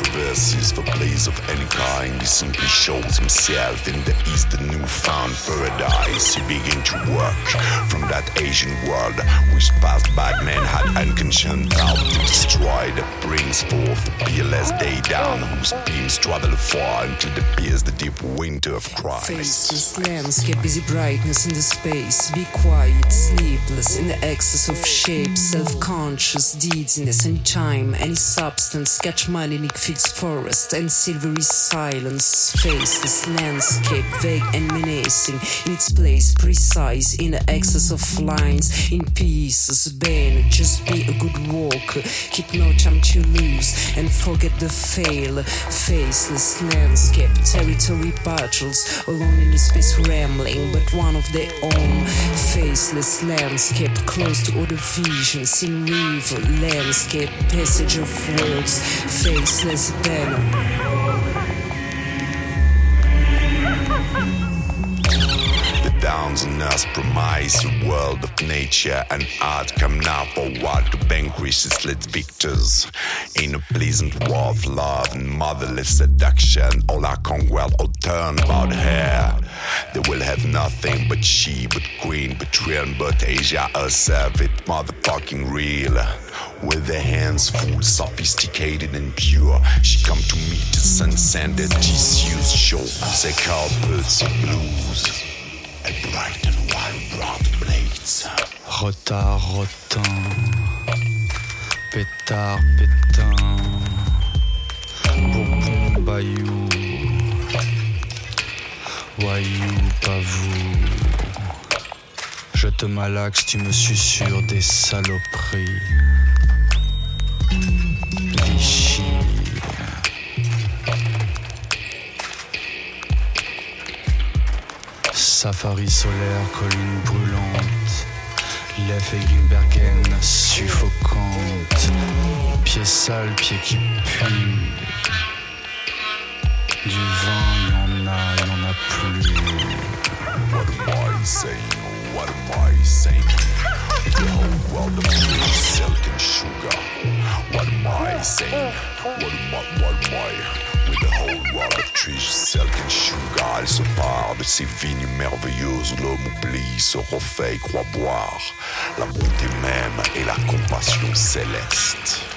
verses for plays of any kind. He simply shows himself in the East, the newfound paradise. He began to work from that Asian world which past bad men had unconscioned out to destroy. That brings forth the peerless day down, whose beams travel far until they pierce the deep winter of Christ. Faceless landscape, busy brightness in the space. Be quiet, sleepless in the excess of shape. Self-conscious deeds in the same time. Any substance, sketch Malinik fixed forest and silvery silence. Faceless landscape, vague and menacing. In its place, precise in the excess of lines. In pieces, bane, just be a good walker. Keep no time to lose and forget the fail. Faceless landscape, territory battles. Alone in the space rambling, but one of their own. Faceless landscape, close to other visions. In river, landscape, passage of words. Faceless banner. The downs and us promise a world of nature and art come now for what to vanquish its lit victors. In a pleasant war of love and motherless seduction, all our conquered all turn about her. They will have nothing but she, but queen, but realm, but Asia herself, it motherfucking real. With her hands full, sophisticated and pure, she come to meet the sun-sanded disused shores. They call birds blues. Retard, rotin, pétard, pétain, Bourbon, bayou, voyou, pas vous. Je te malaxe, tu me susurres des saloperies. Safari solaire, colline brûlante. Lèvres Eggenbergen suffocante. Pieds sales, pieds qui puent. Du vin, il y en a, il y en a plus. What am I saying? What am I saying? The whole world of silk and sugar. What am I saying? What am I, what am I? With the whole world of trees, silk and sugar, elle se part de ces vignes merveilleuses l'homme oublie, se refait croit boire la bonté même et la compassion céleste.